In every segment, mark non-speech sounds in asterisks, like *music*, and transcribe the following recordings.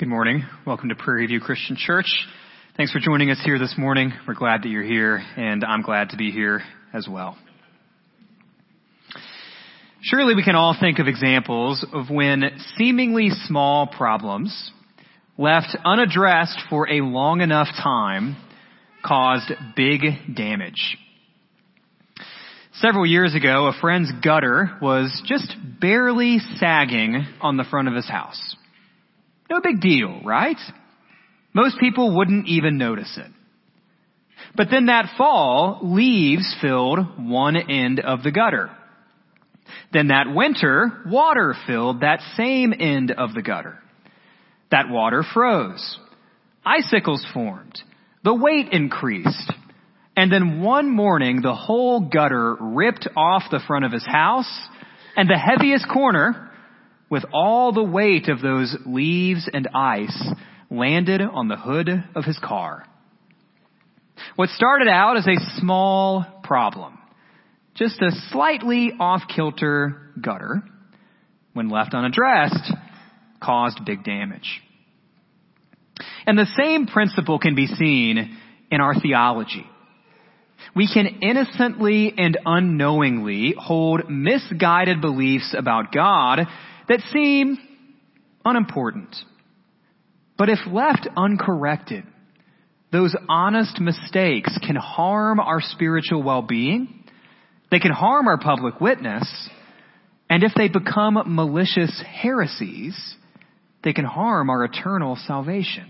Good morning. Welcome to Prairie View Christian Church. Thanks for joining us here this morning. We're glad that you're here, and I'm glad to be here as well. Surely we can all think of examples of when seemingly small problems, left unaddressed for a long enough time, caused big damage. Several years ago, a friend's gutter was just barely sagging on the front of his house. No big deal, right? Most people wouldn't even notice it. But then that fall, leaves filled one end of the gutter. Then that winter, water filled that same end of the gutter. That water froze. Icicles formed. The weight increased. And then one morning, the whole gutter ripped off the front of his house, and the heaviest corner, with all the weight of those leaves and ice landed on the hood of his car. What started out as a small problem, just a slightly off-kilter gutter, when left unaddressed, caused big damage. And the same principle can be seen in our theology. We can innocently and unknowingly hold misguided beliefs about God that seem unimportant. But if left uncorrected, those honest mistakes can harm our spiritual well-being. They can harm our public witness. And if they become malicious heresies, they can harm our eternal salvation.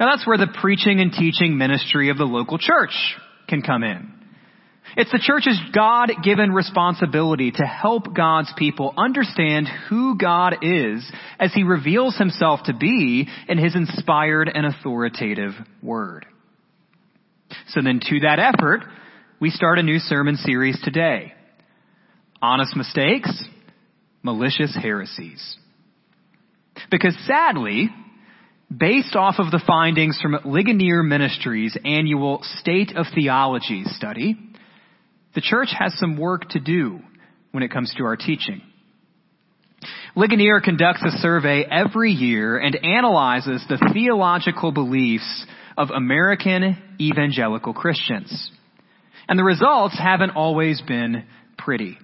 Now that's where the preaching and teaching ministry of the local church can come in. It's the church's God-given responsibility to help God's people understand who God is as he reveals himself to be in his inspired and authoritative word. So then to that effort, we start a new sermon series today. Honest mistakes, malicious heresies. Because sadly, based off of the findings from Ligonier Ministries annual State of Theology study, the church has some work to do when it comes to our teaching. Ligonier conducts a survey every year and analyzes the theological beliefs of American evangelical Christians. And the results haven't always been pretty.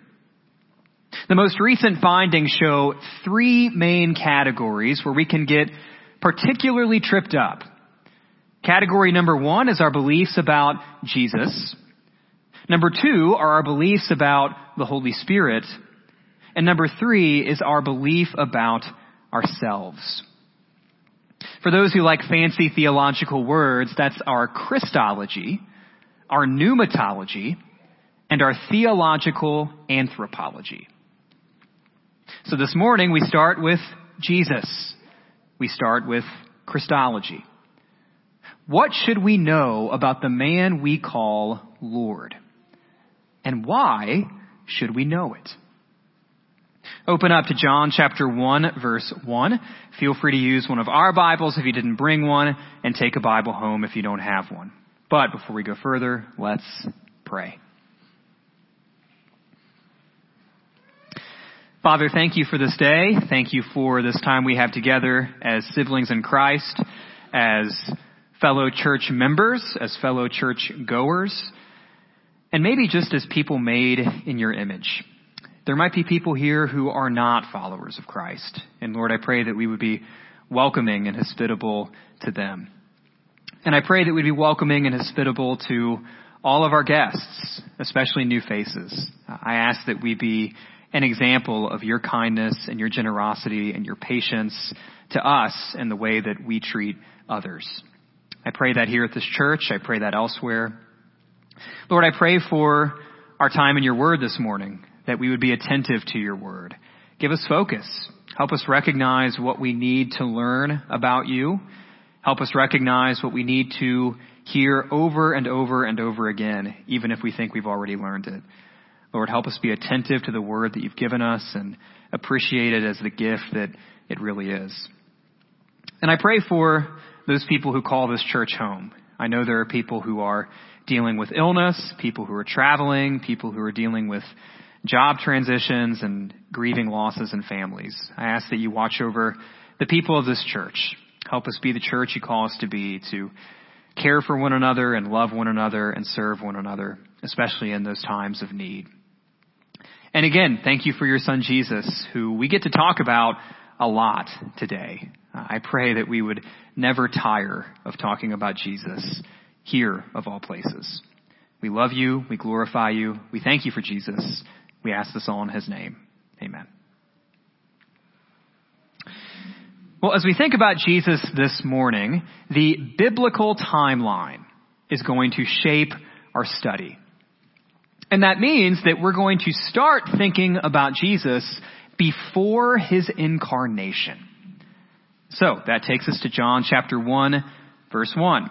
The most recent findings show three main categories where we can get particularly tripped up. Category number one is our beliefs about Jesus. Number two are our beliefs about the Holy Spirit. And number three is our belief about ourselves. For those who like fancy theological words, that's our Christology, our pneumatology, and our theological anthropology. So this morning we start with Jesus. We start with Christology. What should we know about the man we call Lord? And why should we know it? Open up to John chapter 1 verse 1. Feel free to use one of our Bibles if you didn't bring one and take a Bible home if you don't have one. But before we go further, let's pray. Father, thank you for this day. Thank you for this time we have together as siblings in Christ, as fellow church members, as fellow church goers and maybe just as people made in your image. There might be people here who are not followers of Christ. And Lord, I pray that we would be welcoming and hospitable to them. And I pray that we'd be welcoming and hospitable to all of our guests, especially new faces. I ask that we be an example of your kindness and your generosity and your patience to us in the way that we treat others. I pray that here at this church. I pray that elsewhere. Lord, I pray for our time in your word this morning, that we would be attentive to your word. Give us focus. Help us recognize what we need to learn about you. Help us recognize what we need to hear over and over and over again, even if we think we've already learned it. Lord, help us be attentive to the word that you've given us and appreciate it as the gift that it really is. And I pray for those people who call this church home. I know there are people who are dealing with illness, people who are traveling, people who are dealing with job transitions and grieving losses in families. I ask that you watch over the people of this church. Help us be the church you call us to be, to care for one another and love one another and serve one another, especially in those times of need. And again, thank you for your son Jesus, who we get to talk about a lot today. I pray that we would never tire of talking about Jesus here of all places. We love you. We glorify you. We thank you for Jesus. We ask this all in his name. Amen. Well, as we think about Jesus this morning, the biblical timeline is going to shape our study. And that means that we're going to start thinking about Jesus before his incarnation. So that takes us to John chapter 1, verse 1.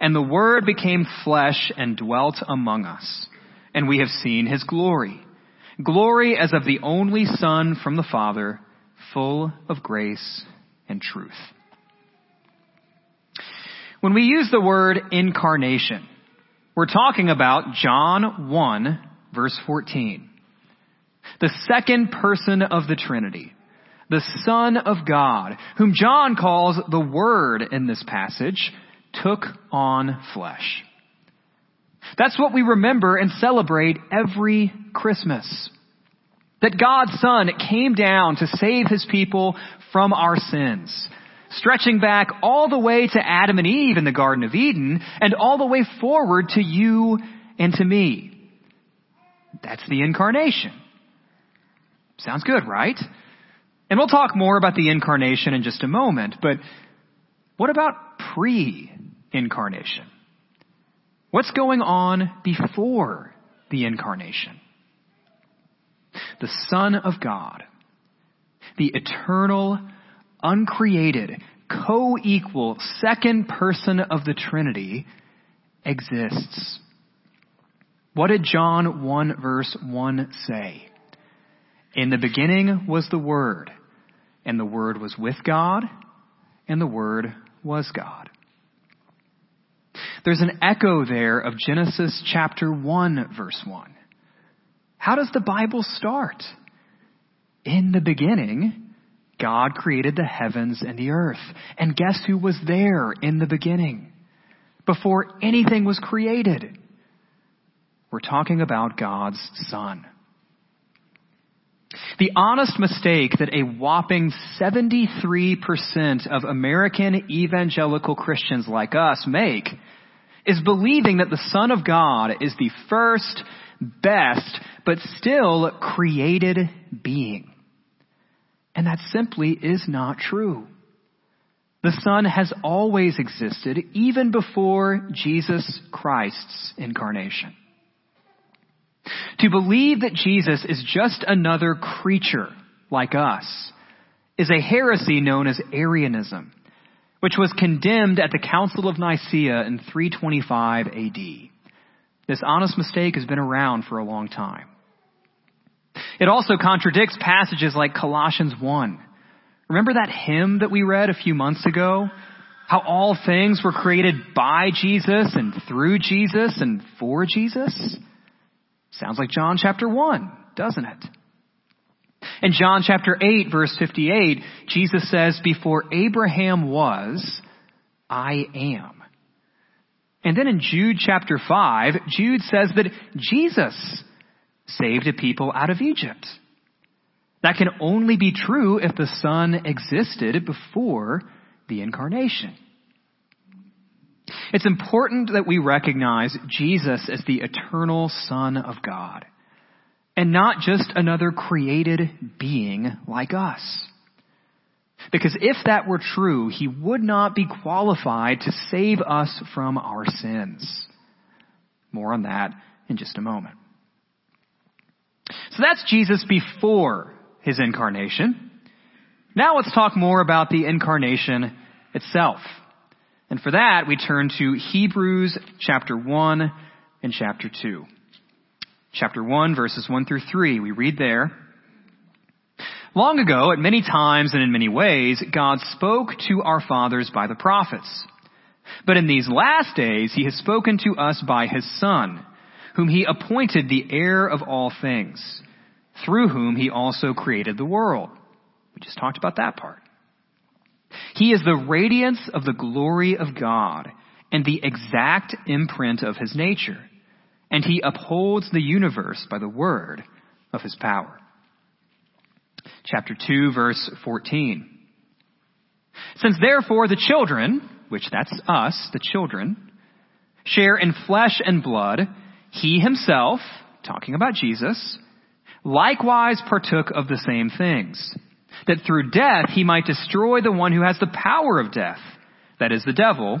And the Word became flesh and dwelt among us, and we have seen his glory. Glory as of the only Son from the Father, full of grace and truth. When we use the word incarnation, we're talking about John 1, verse 14. The second person of the Trinity, the Son of God, whom John calls the Word in this passage, took on flesh. That's what we remember and celebrate every Christmas. That God's Son came down to save His people from our sins, stretching back all the way to Adam and Eve in the Garden of Eden and all the way forward to you and to me. That's the incarnation. Sounds good, right? And we'll talk more about the incarnation in just a moment, but what about pre-incarnation? What's going on before the incarnation? The Son of God, the eternal, uncreated, co-equal second person of the Trinity exists. What did John 1 verse 1 say? In the beginning was the Word, and the Word was with God, and the Word was God. There's an echo there of Genesis chapter 1 verse 1. How does the Bible start? In the beginning, God created the heavens and the earth. And guess who was there in the beginning? Before anything was created. We're talking about God's Son. The honest mistake that a whopping 73% of American evangelical Christians like us make is believing that the Son of God is the first, best, but still created being. And that simply is not true. The Son has always existed even before Jesus Christ's incarnation. To believe that Jesus is just another creature like us is a heresy known as Arianism, which was condemned at the Council of Nicaea in 325 AD. This honest mistake has been around for a long time. It also contradicts passages like Colossians 1. Remember that hymn that we read a few months ago? How all things were created by Jesus and through Jesus and for Jesus? Sounds like John chapter 1, doesn't it? In John chapter 8 verse 58, Jesus says, before Abraham was, I am. And then in Jude chapter 5, Jude says that Jesus saved a people out of Egypt. That can only be true if the Son existed before the incarnation. It's important that we recognize Jesus as the eternal Son of God and not just another created being like us. Because if that were true, he would not be qualified to save us from our sins. More on that in just a moment. So that's Jesus before his incarnation. Now let's talk more about the incarnation itself. And for that, we turn to Hebrews chapter 1 and chapter 2. Chapter 1 verses 1 through 3, we read there, Long ago, at many times and in many ways, God spoke to our fathers by the prophets. But in these last days, he has spoken to us by his Son, whom he appointed the heir of all things, through whom he also created the world. We just talked about that part. He is the radiance of the glory of God and the exact imprint of his nature, and he upholds the universe by the word of his power. Chapter 2 verse 14. Since therefore the children, which that's us, the children, share in flesh and blood, he himself, talking about Jesus, likewise partook of the same things that through death he might destroy the one who has the power of death, that is the devil,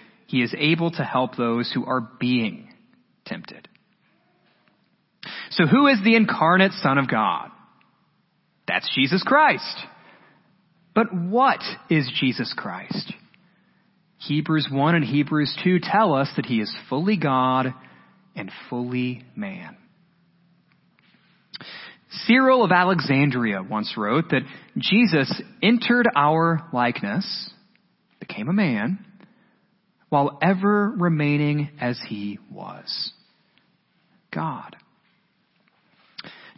he is able to help those who are being tempted. So who is the incarnate Son of God? That's Jesus Christ. But what is Jesus Christ? Hebrews 1 and Hebrews 2 tell us that he is fully God and fully man. Cyril of Alexandria once wrote that Jesus entered our likeness, became a man, while ever remaining as he was God.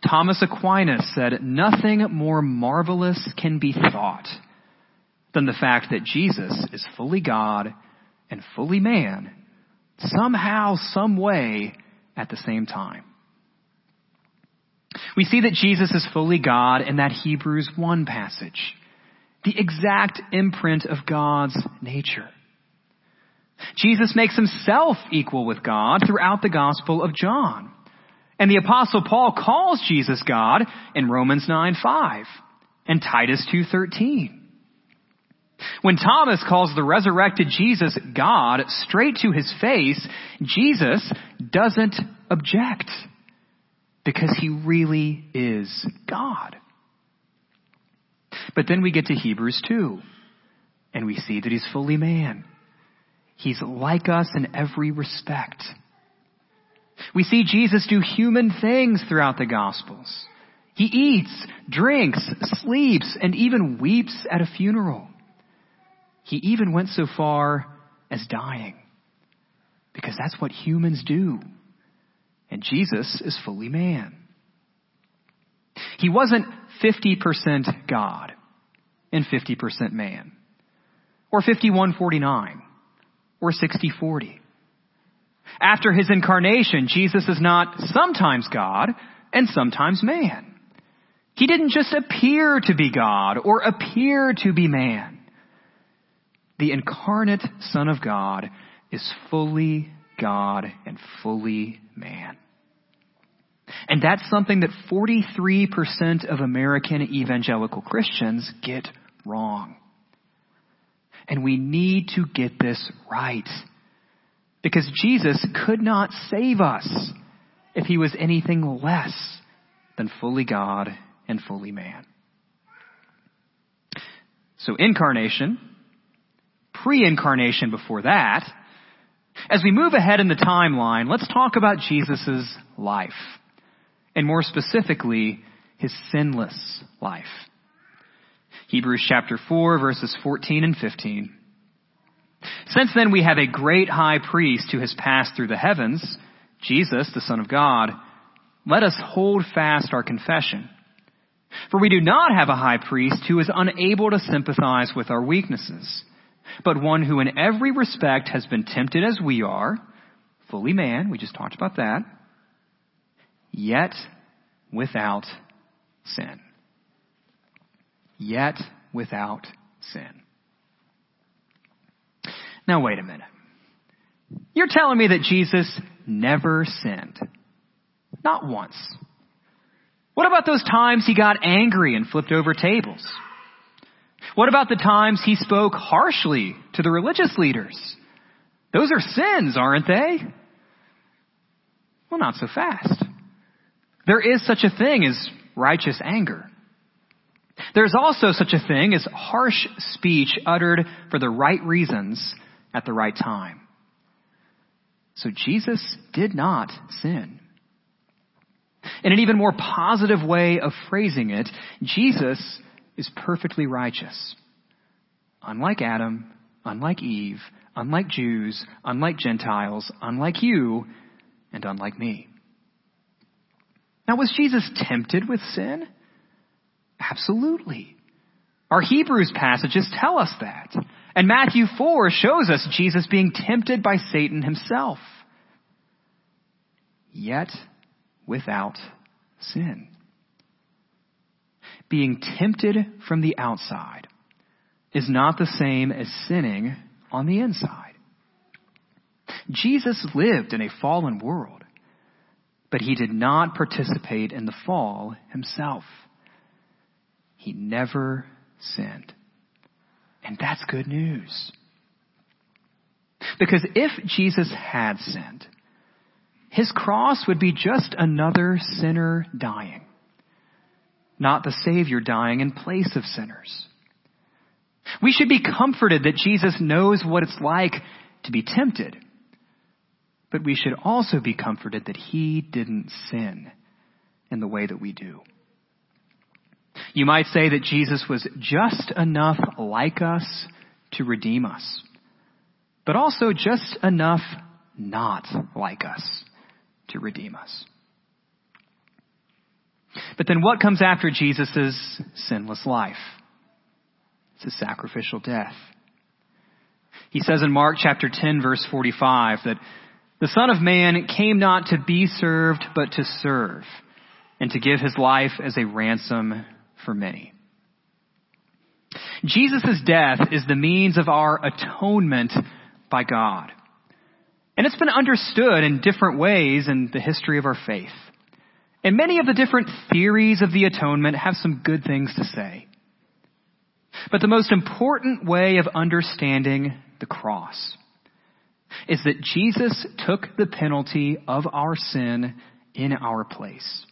Thomas Aquinas said, Nothing more marvelous can be thought than the fact that Jesus is fully God and fully man somehow, some way at the same time. We see that Jesus is fully God in that Hebrews 1 passage, the exact imprint of God's nature. Jesus makes himself equal with God throughout the Gospel of John. And the apostle Paul calls Jesus God in Romans 9 5 and Titus 2:13. When Thomas calls the resurrected Jesus God straight to his face, Jesus doesn't object because he really is God. But then we get to Hebrews 2 and we see that he's fully man. He's like us in every respect. We see Jesus do human things throughout the Gospels. He eats, drinks, sleeps, and even weeps at a funeral. He even went so far as dying. Because that's what humans do. And Jesus is fully man. He wasn't 50% God and 50% man. Or 51-49. Or 60-40. After his incarnation, Jesus is not sometimes God and sometimes man. He didn't just appear to be God or appear to be man the incarnate Son of God is fully God and fully man. And that's something that 43% of American evangelical Christians get wrong. And we need to get this right. Because Jesus could not save us if he was anything less than fully God and fully man. So incarnation pre-incarnation before that. As we move ahead in the timeline, let's talk about Jesus' life. And more specifically, his sinless life. Hebrews chapter 4 verses 14 and 15. Since then we have a great high priest who has passed through the heavens, Jesus, the Son of God. Let us hold fast our confession. For we do not have a high priest who is unable to sympathize with our weaknesses but one who in every respect has been tempted as we are, fully man, we just talked about that, yet without sin. Yet without sin. Now wait a minute. You're telling me that Jesus never sinned. Not once. What about those times he got angry and flipped over tables? What about the times he spoke harshly to the religious leaders? Those are sins, aren't they? Well, not so fast. There is such a thing as righteous anger. There's also such a thing as harsh speech uttered for the right reasons at the right time. So Jesus did not sin. In an even more positive way of phrasing it, Jesus is perfectly righteous. Unlike Adam, unlike Eve, unlike Jews, unlike Gentiles, unlike you, and unlike me. Now, was Jesus tempted with sin? Absolutely. Our Hebrews passages tell us that. And Matthew 4 shows us Jesus being tempted by Satan himself. Yet without sin. Being tempted from the outside is not the same as sinning on the inside. Jesus lived in a fallen world, but he did not participate in the fall himself. He never sinned. And that's good news. Because if Jesus had sinned, his cross would be just another sinner dying, not the Savior dying in place of sinners. We should be comforted that Jesus knows what it's like to be tempted, but we should also be comforted that he didn't sin in the way that we do. You might say that Jesus was just enough like us to redeem us, but also just enough not like us to redeem us. But then what comes after Jesus' sinless life? It's a sacrificial death. He says in Mark chapter 10 verse 45 that the Son of Man came not to be served, but to serve, and to give his life as a ransom for many. Jesus' death is the means of our atonement by God. And it's been understood in different ways in the history of our faith. And many of the different theories of the atonement have some good things to say. But the most important way of understanding the cross is that Jesus took the penalty of our sin in our place.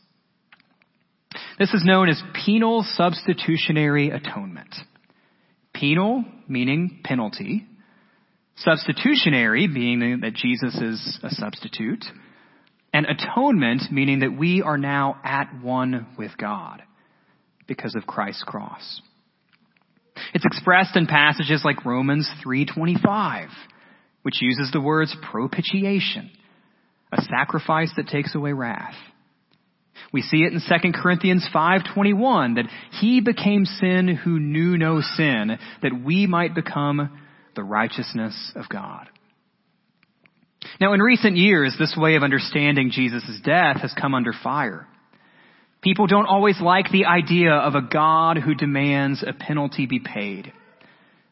This is known as penal substitutionary atonement. Penal meaning penalty. Substitutionary being that Jesus is a substitute. And atonement meaning that we are now at one with God because of Christ's cross. It's expressed in passages like Romans 3:25, which uses the words propitiation, a sacrifice that takes away wrath. We see it in 2 Corinthians 5:21 that he became sin who knew no sin that we might become the righteousness of God. Now in recent years this way of understanding Jesus' death has come under fire. People don't always like the idea of a God who demands a penalty be paid.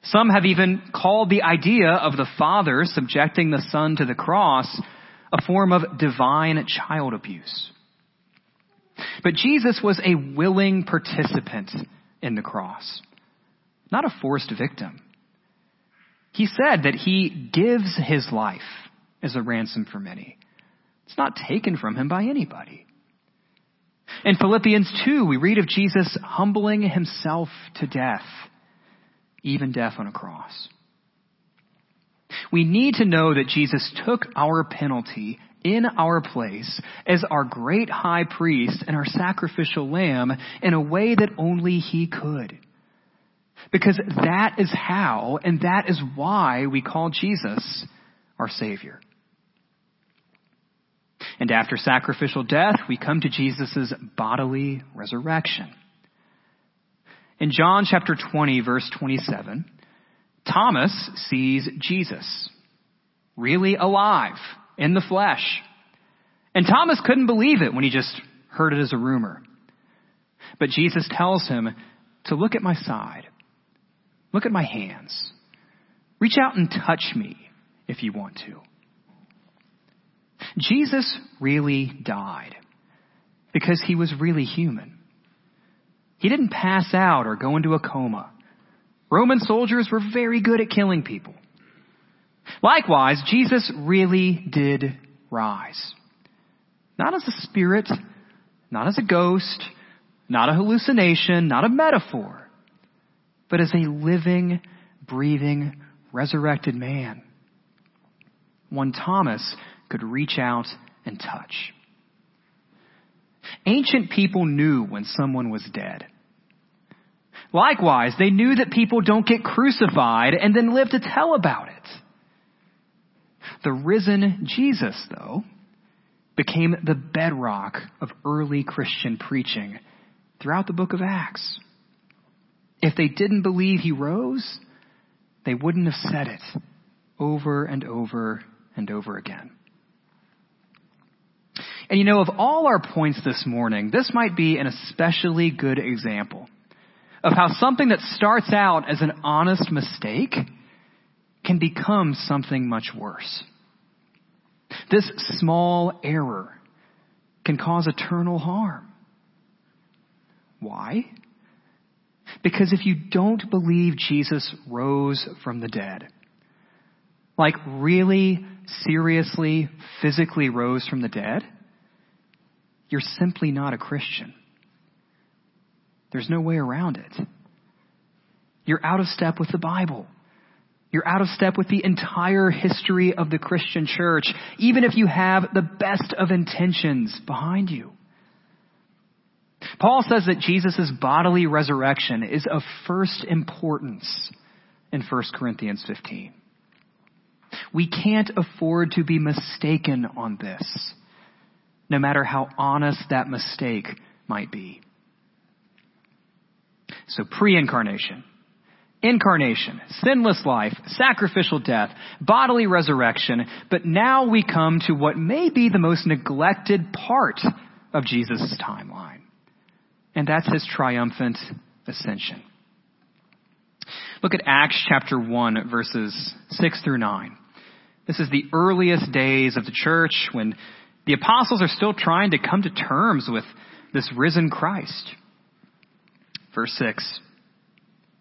Some have even called the idea of the Father subjecting the Son to the cross a form of divine child abuse. But Jesus was a willing participant in the cross, not a forced victim. He said that he gives his life as a ransom for many. It's not taken from him by anybody. In Philippians 2, we read of Jesus humbling himself to death, even death on a cross. We need to know that Jesus took our penalty in our place as our great high priest and our sacrificial lamb in a way that only he could. Because that is how and that is why we call Jesus our Savior. And after sacrificial death, we come to Jesus' bodily resurrection. In John chapter 20 verse 27, Thomas sees Jesus really alive in the flesh. And Thomas couldn't believe it when he just heard it as a rumor. But Jesus tells him to look at my side Look at my hands. Reach out and touch me if you want to. Jesus really died because he was really human. He didn't pass out or go into a coma. Roman soldiers were very good at killing people. Likewise, Jesus really did rise. Not as a spirit, not as a ghost, not a hallucination, not a metaphor, but as a living, breathing, resurrected man. One Thomas could reach out and touch. Ancient people knew when someone was dead. Likewise, they knew that people don't get crucified and then live to tell about it. The risen Jesus, though, became the bedrock of early Christian preaching throughout the book of Acts. If they didn't believe he rose, they wouldn't have said it over and over and over again. And you know, of all our points this morning, this might be an especially good example of how something that starts out as an honest mistake can become something much worse. This small error can cause eternal harm. Why? Because if you don't believe Jesus rose from the dead, like really, seriously, physically rose from the dead, you're simply not a Christian. There's no way around it. You're out of step with the Bible. You're out of step with the entire history of the Christian church, even if you have the best of intentions behind you. Paul says that Jesus' bodily resurrection is of first importance in 1 Corinthians 15. We can't afford to be mistaken on this no matter how honest that mistake might be. So pre-incarnation, incarnation, sinless life, sacrificial death, bodily resurrection, but now we come to what may be the most neglected part of Jesus' timeline. And that's his triumphant ascension. Look at Acts chapter 1 verses 6 through 9. This is the earliest days of the church when the apostles are still trying to come to terms with this risen Christ. Verse 6.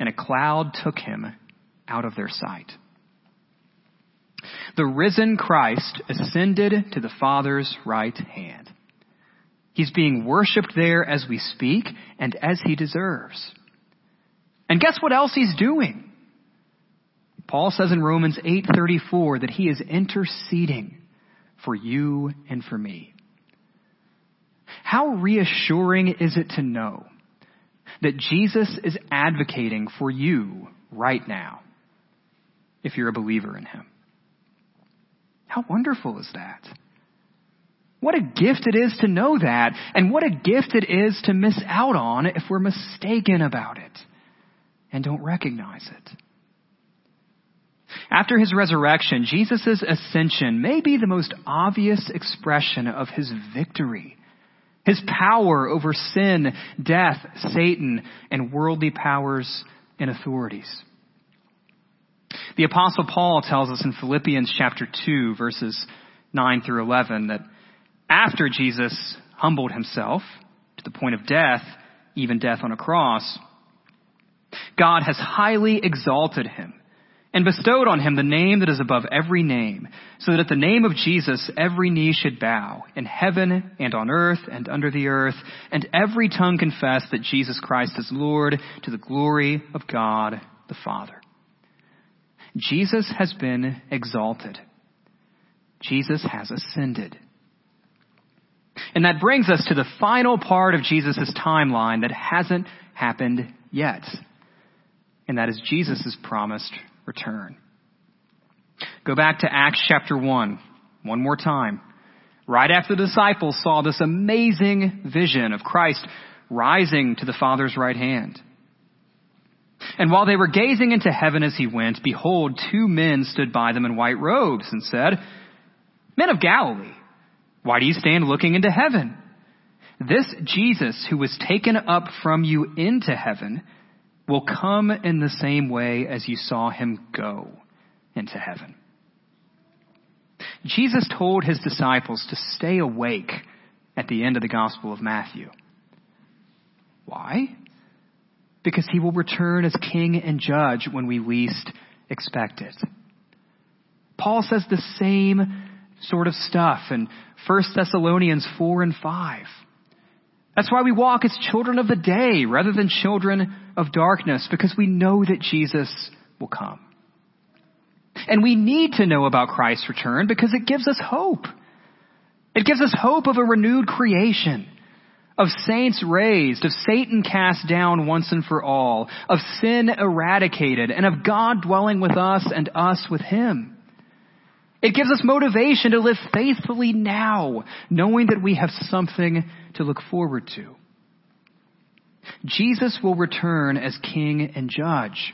and a cloud took him out of their sight. The risen Christ ascended to the Father's right hand. He's being worshiped there as we speak and as he deserves. And guess what else he's doing? Paul says in Romans 8:34 that he is interceding for you and for me. How reassuring is it to know that Jesus is advocating for you right now if you're a believer in Him? How wonderful is that? What a gift it is to know that, and what a gift it is to miss out on if we're mistaken about it and don't recognize it. After his resurrection, Jesus' ascension may be the most obvious expression of his victory. His power over sin, death, Satan, and worldly powers and authorities. The apostle Paul tells us in Philippians chapter 2 verses 9 through 11 that after Jesus humbled himself to the point of death, even death on a cross, God has highly exalted him and bestowed on him the name that is above every name, so that at the name of Jesus every knee should bow, in heaven and on earth and under the earth, and every tongue confess that Jesus Christ is Lord to the glory of God the Father. Jesus has been exalted. Jesus has ascended. And that brings us to the final part of Jesus' timeline that hasn't happened yet. and that is Jesus' promised return. Go back to Acts chapter 1, one more time. Right after the disciples saw this amazing vision of Christ rising to the Father's right hand. And while they were gazing into heaven as he went, behold, two men stood by them in white robes and said, Men of Galilee, why do you stand looking into heaven? This Jesus who was taken up from you into heaven will come in the same way as you saw him go into heaven. Jesus told his disciples to stay awake at the end of the Gospel of Matthew. Why? Because he will return as king and judge when we least expect it. Paul says the same sort of stuff in 1 Thessalonians 4 and 5. That's why we walk as children of the day rather than children of darkness, because we know that Jesus will come. And we need to know about Christ's return because it gives us hope. It gives us hope of a renewed creation, of saints raised, of Satan cast down once and for all, of sin eradicated, and of God dwelling with us and us with Him. It gives us motivation to live faithfully now, knowing that we have something to look forward to. Jesus will return as King and Judge.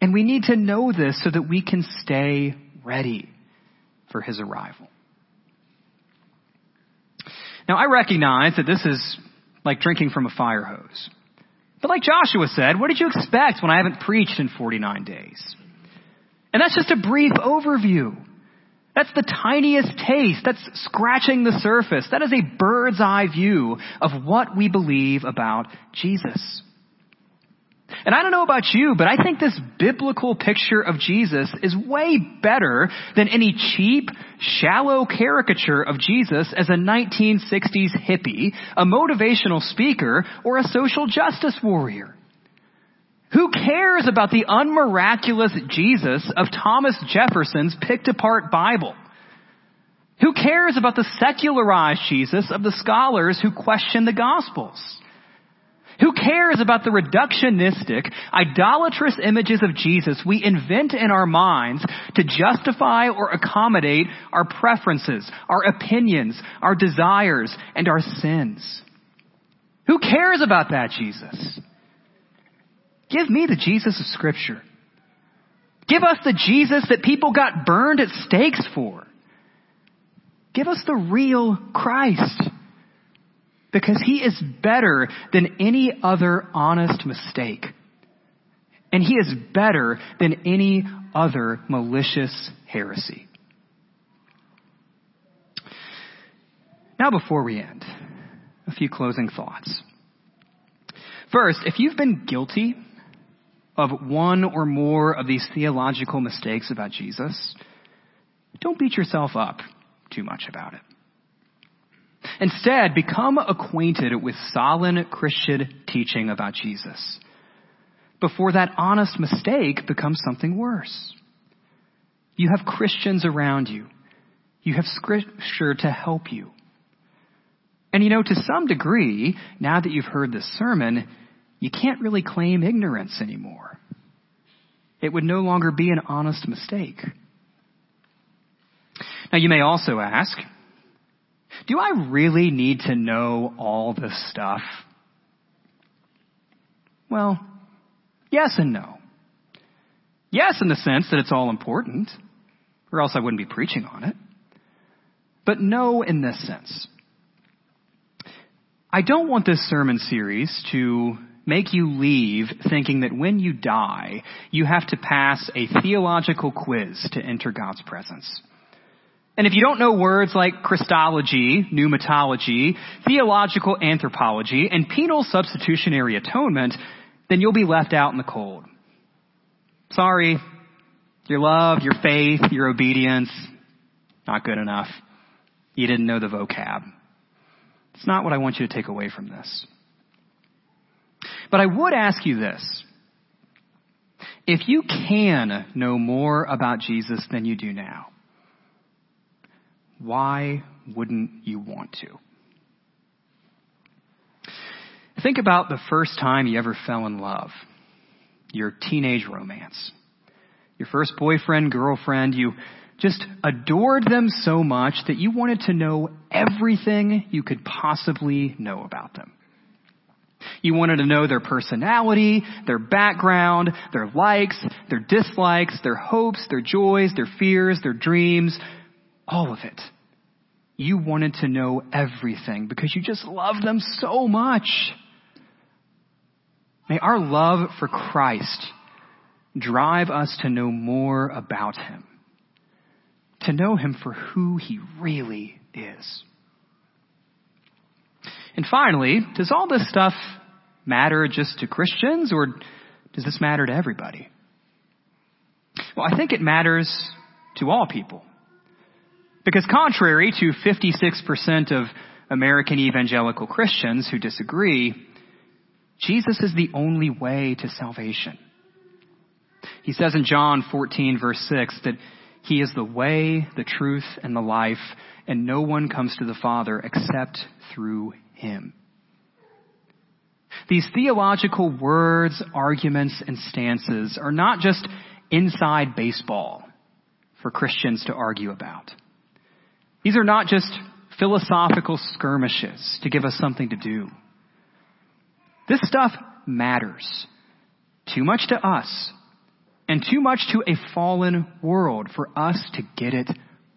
And we need to know this so that we can stay ready for His arrival. Now I recognize that this is like drinking from a fire hose. But like Joshua said, what did you expect when I haven't preached in 49 days? And that's just a brief overview. That's the tiniest taste. That's scratching the surface. That is a bird's eye view of what we believe about Jesus. And I don't know about you, but I think this biblical picture of Jesus is way better than any cheap, shallow caricature of Jesus as a 1960s hippie, a motivational speaker, or a social justice warrior. Who cares about the unmiraculous Jesus of Thomas Jefferson's picked apart Bible? Who cares about the secularized Jesus of the scholars who question the Gospels? Who cares about the reductionistic, idolatrous images of Jesus we invent in our minds to justify or accommodate our preferences, our opinions, our desires, and our sins? Who cares about that Jesus? Give me the Jesus of Scripture. Give us the Jesus that people got burned at stakes for. Give us the real Christ. Because he is better than any other honest mistake. And he is better than any other malicious heresy. Now, before we end, a few closing thoughts. First, if you've been guilty of one or more of these theological mistakes about Jesus, don't beat yourself up too much about it. Instead, become acquainted with solid Christian teaching about Jesus before that honest mistake becomes something worse. You have Christians around you. You have scripture to help you. And you know, to some degree, now that you've heard this sermon, you can't really claim ignorance anymore. It would no longer be an honest mistake. Now you may also ask, do I really need to know all this stuff? Well, yes and no. Yes, in the sense that it's all important, or else I wouldn't be preaching on it. But no in this sense. I don't want this sermon series to make you leave thinking that when you die, you have to pass a theological quiz to enter God's presence. And if you don't know words like Christology, pneumatology, theological anthropology, and penal substitutionary atonement, then you'll be left out in the cold. Sorry, your love, your faith, your obedience, not good enough. You didn't know the vocab. It's not what I want you to take away from this. But I would ask you this. If you can know more about Jesus than you do now, why wouldn't you want to? Think about the first time you ever fell in love. your teenage romance. Your first boyfriend, girlfriend, you just adored them so much that you wanted to know everything you could possibly know about them. You wanted to know their personality, their background, their likes, their dislikes, their hopes, their joys, their fears, their dreams, all of it. You wanted to know everything because you just loved them so much. May our love for Christ drive us to know more about Him, to know Him for who He really is. And finally, does all this stuff matter just to Christians or does this matter to everybody? Well, I think it matters to all people. Because contrary to 56% of American evangelical Christians who disagree, Jesus is the only way to salvation. He says in John 14 verse 6 that he is the way, the truth, and the life, and no one comes to the Father except through him. These theological words, arguments, and stances are not just inside baseball for Christians to argue about. These are not just philosophical skirmishes to give us something to do. This stuff matters too much to us and too much to a fallen world for us to get it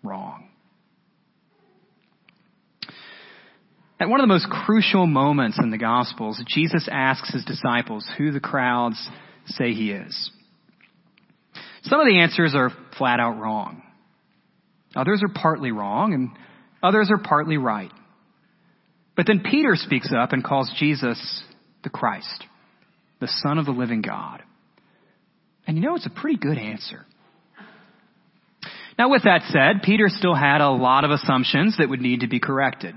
wrong. At one of the most crucial moments in the Gospels, Jesus asks his disciples who the crowds say he is. Some of the answers are flat out wrong. Others are partly wrong, and others are partly right. But then Peter speaks up and calls Jesus the Christ, the Son of the living God. And you know, it's a pretty good answer. Now, with that said, Peter still had a lot of assumptions that would need to be corrected.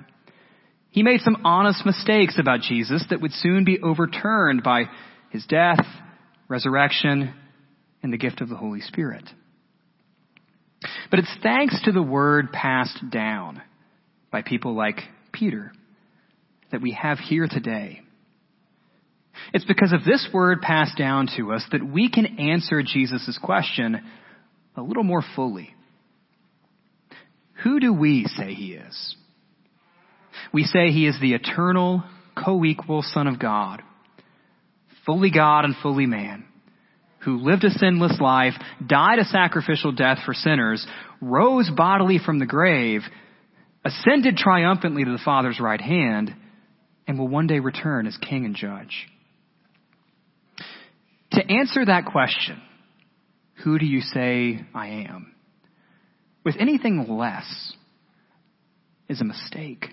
He made some honest mistakes about Jesus that would soon be overturned by his death, resurrection, and the gift of the Holy Spirit. But it's thanks to the word passed down by people like Peter that we have here today. It's because of this word passed down to us that we can answer Jesus' question a little more fully. Who do we say he is? We say he is the eternal, co-equal Son of God, fully God and fully man who lived a sinless life, died a sacrificial death for sinners, rose bodily from the grave, ascended triumphantly to the Father's right hand, and will one day return as King and Judge. To answer that question, who do you say I am? With anything less is a mistake.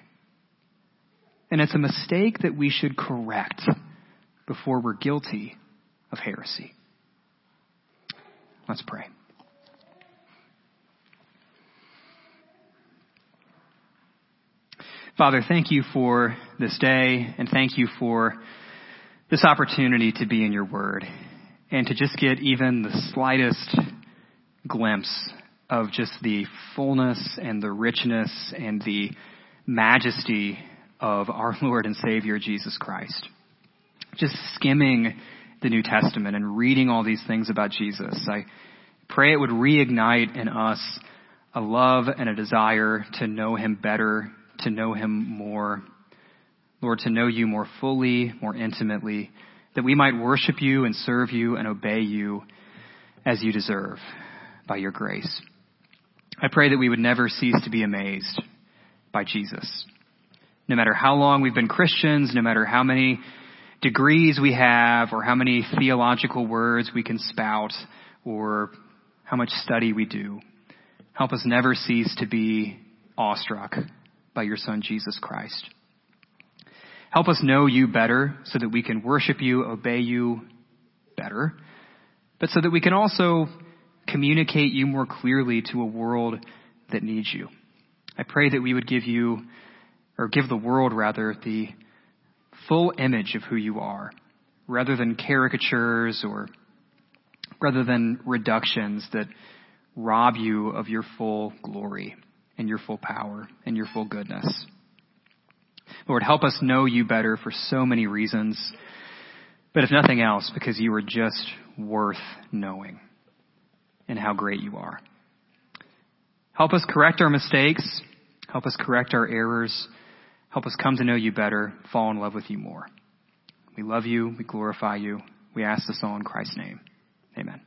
And it's a mistake that we should correct before we're guilty of heresy. Let's pray. Father, thank you for this day and thank you for this opportunity to be in your word and to just get even the slightest glimpse of just the fullness and the richness and the majesty of our *laughs* Lord and Savior Jesus Christ. Just skimming the New Testament and reading all these things about Jesus. I pray it would reignite in us a love and a desire to know Him better, to know Him more. Lord, to know you more fully, more intimately, that we might worship you and serve you and obey you as you deserve by your grace. I pray that we would never cease to be amazed by Jesus. No matter how long we've been Christians, no matter how many degrees we have or how many theological words we can spout or how much study we do. Help us never cease to be awestruck by your son Jesus Christ. Help us know you better so that we can worship you, obey you better, but so that we can also communicate you more clearly to a world that needs you. I pray that we would give you, or give the world rather, the full image of who you are, rather than caricatures or rather than reductions that rob you of your full glory and your full power and your full goodness. Lord, help us know you better for so many reasons. but if nothing else, because you are just worth knowing and how great you are. Help us correct our mistakes. Help us correct our errors. Help us come to know you better, fall in love with you more. We love you. We glorify you. We ask this all in Christ's name. Amen.